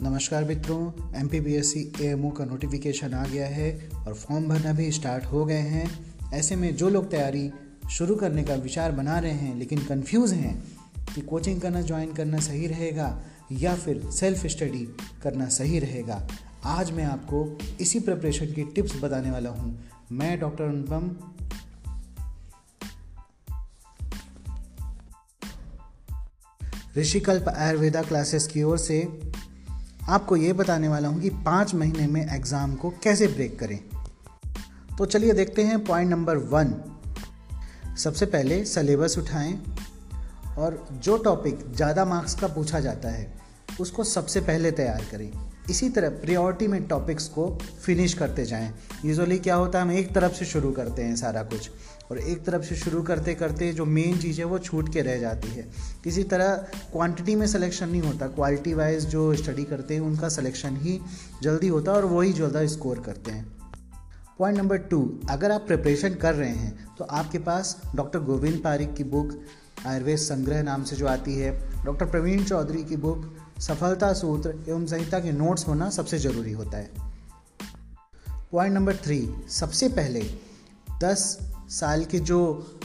नमस्कार मित्रों M P B S C M O का नोटिफिकेशन आ गया है और फॉर्म भरना भी स्टार्ट हो गए हैं। ऐसे में जो लोग तैयारी शुरू करने का विचार बना रहे हैं, लेकिन कंफ्यूज हैं कि कोचिंग करना ज्वाइन करना सही रहेगा या फिर सेल्फ स्टडी करना सही रहेगा, आज मैं आपको इसी प्रिपरेशन की टिप्स बताने वाला हूँ। मैं डॉक्टर अनुपम। ऋषिकल्प आयुर्वेदा क्लासेस की ओर से आपको ये बताने वाला हूँ कि पाँच महीने में एग्ज़ाम को कैसे ब्रेक करें। तो चलिए देखते हैं पॉइंट नंबर वन। सबसे पहले सलेबस उठाएँ और जो टॉपिक ज़्यादा मार्क्स का पूछा जाता है उसको सबसे पहले तैयार करें। इसी तरह प्रियोरिटी में टॉपिक्स को फिनिश करते जाएँ। यूजुअली क्या होता है, हम एक तरफ़ से शुरू करते हैं सारा कुछ और एक तरफ़ से शुरू करते करते जो मेन चीज़ है वो छूट के रह जाती है। किसी तरह क्वांटिटी में सिलेक्शन नहीं होता। क्वालिटी वाइज जो स्टडी करते हैं, उनका सिलेक्शन ही जल्दी होता है और वही ज़्यादा स्कोर करते हैं। पॉइंट नंबर टू अगर आप प्रिपरेशन कर रहे हैं तो आपके पास डॉक्टर गोविंद पारिक की बुक आयुर्वेद संग्रह नाम से जो आती है। डॉक्टर प्रवीण चौधरी की बुक सफलता सूत्र एवं संहिता के नोट्स होना सबसे ज़रूरी होता है। पॉइंट नंबर थ्री, सबसे पहले दस साल के जो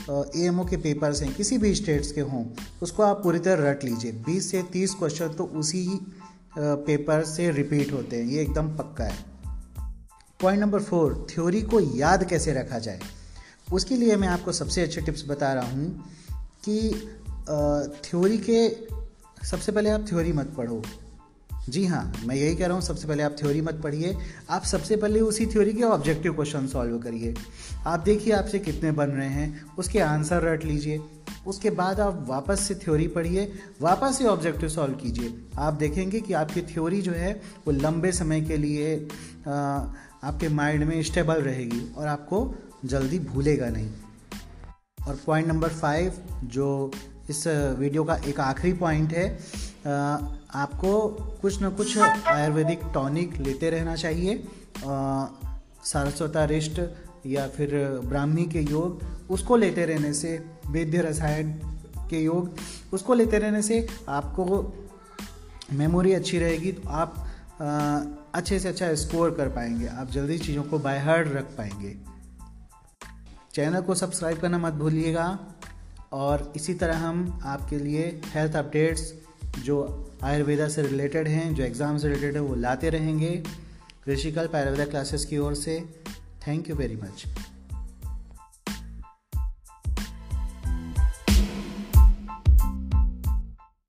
ए एम ओ के पेपर्स हैं, किसी भी स्टेट्स के हों, उसको आप पूरी तरह रट लीजिए। बीस से तीस क्वेश्चन तो उसी पेपर से रिपीट होते हैं, ये एकदम पक्का है। पॉइंट नंबर फोर थ्योरी को याद कैसे रखा जाए? उसके लिए मैं आपको सबसे अच्छे टिप्स बता रहा हूँ। कि थ्योरी के सबसे पहले आप थ्योरी मत पढ़ो। जी हाँ मैं यही कह रहा हूँ सबसे पहले आप थ्योरी मत पढ़िए। आप सबसे पहले उसी थ्योरी के ऑब्जेक्टिव क्वेश्चन सॉल्व करिए। आप देखिए आपसे कितने बन रहे हैं उसके आंसर रट लीजिए। उसके बाद आप वापस से थ्योरी पढ़िए वापस से ऑब्जेक्टिव सॉल्व कीजिए। आप देखेंगे कि आपकी थ्योरी जो है वो लंबे समय के लिए आ, आपके माइंड में स्टेबल रहेगी और आपको जल्दी भूलेगा नहीं। और पॉइंट नंबर फाइव जो इस वीडियो का एक आखिरी पॉइंट है आपको कुछ ना कुछ आयुर्वेदिक टॉनिक लेते रहना चाहिए सारस्वता रिष्ट या फिर ब्राह्मी के योग, उसको लेते रहने से, वेद्य रसायन के योग, उसको लेते रहने से आपको मेमोरी अच्छी रहेगी तो आप अच्छे से अच्छा स्कोर कर पाएँगे, आप जल्दी चीज़ों को बाय हार्ड रख पाएँगे। चैनल को सब्सक्राइब करना मत भूलिएगा और इसी तरह हम आपके लिए हेल्थ अपडेट्स जो आयुर्वेदा से रिलेटेड हैं, जो एग्ज़ाम से रिलेटेड हैं, वो लाते रहेंगे। ऋषिकल्प आयुर्वेदा क्लासेस की ओर से। Thank you very much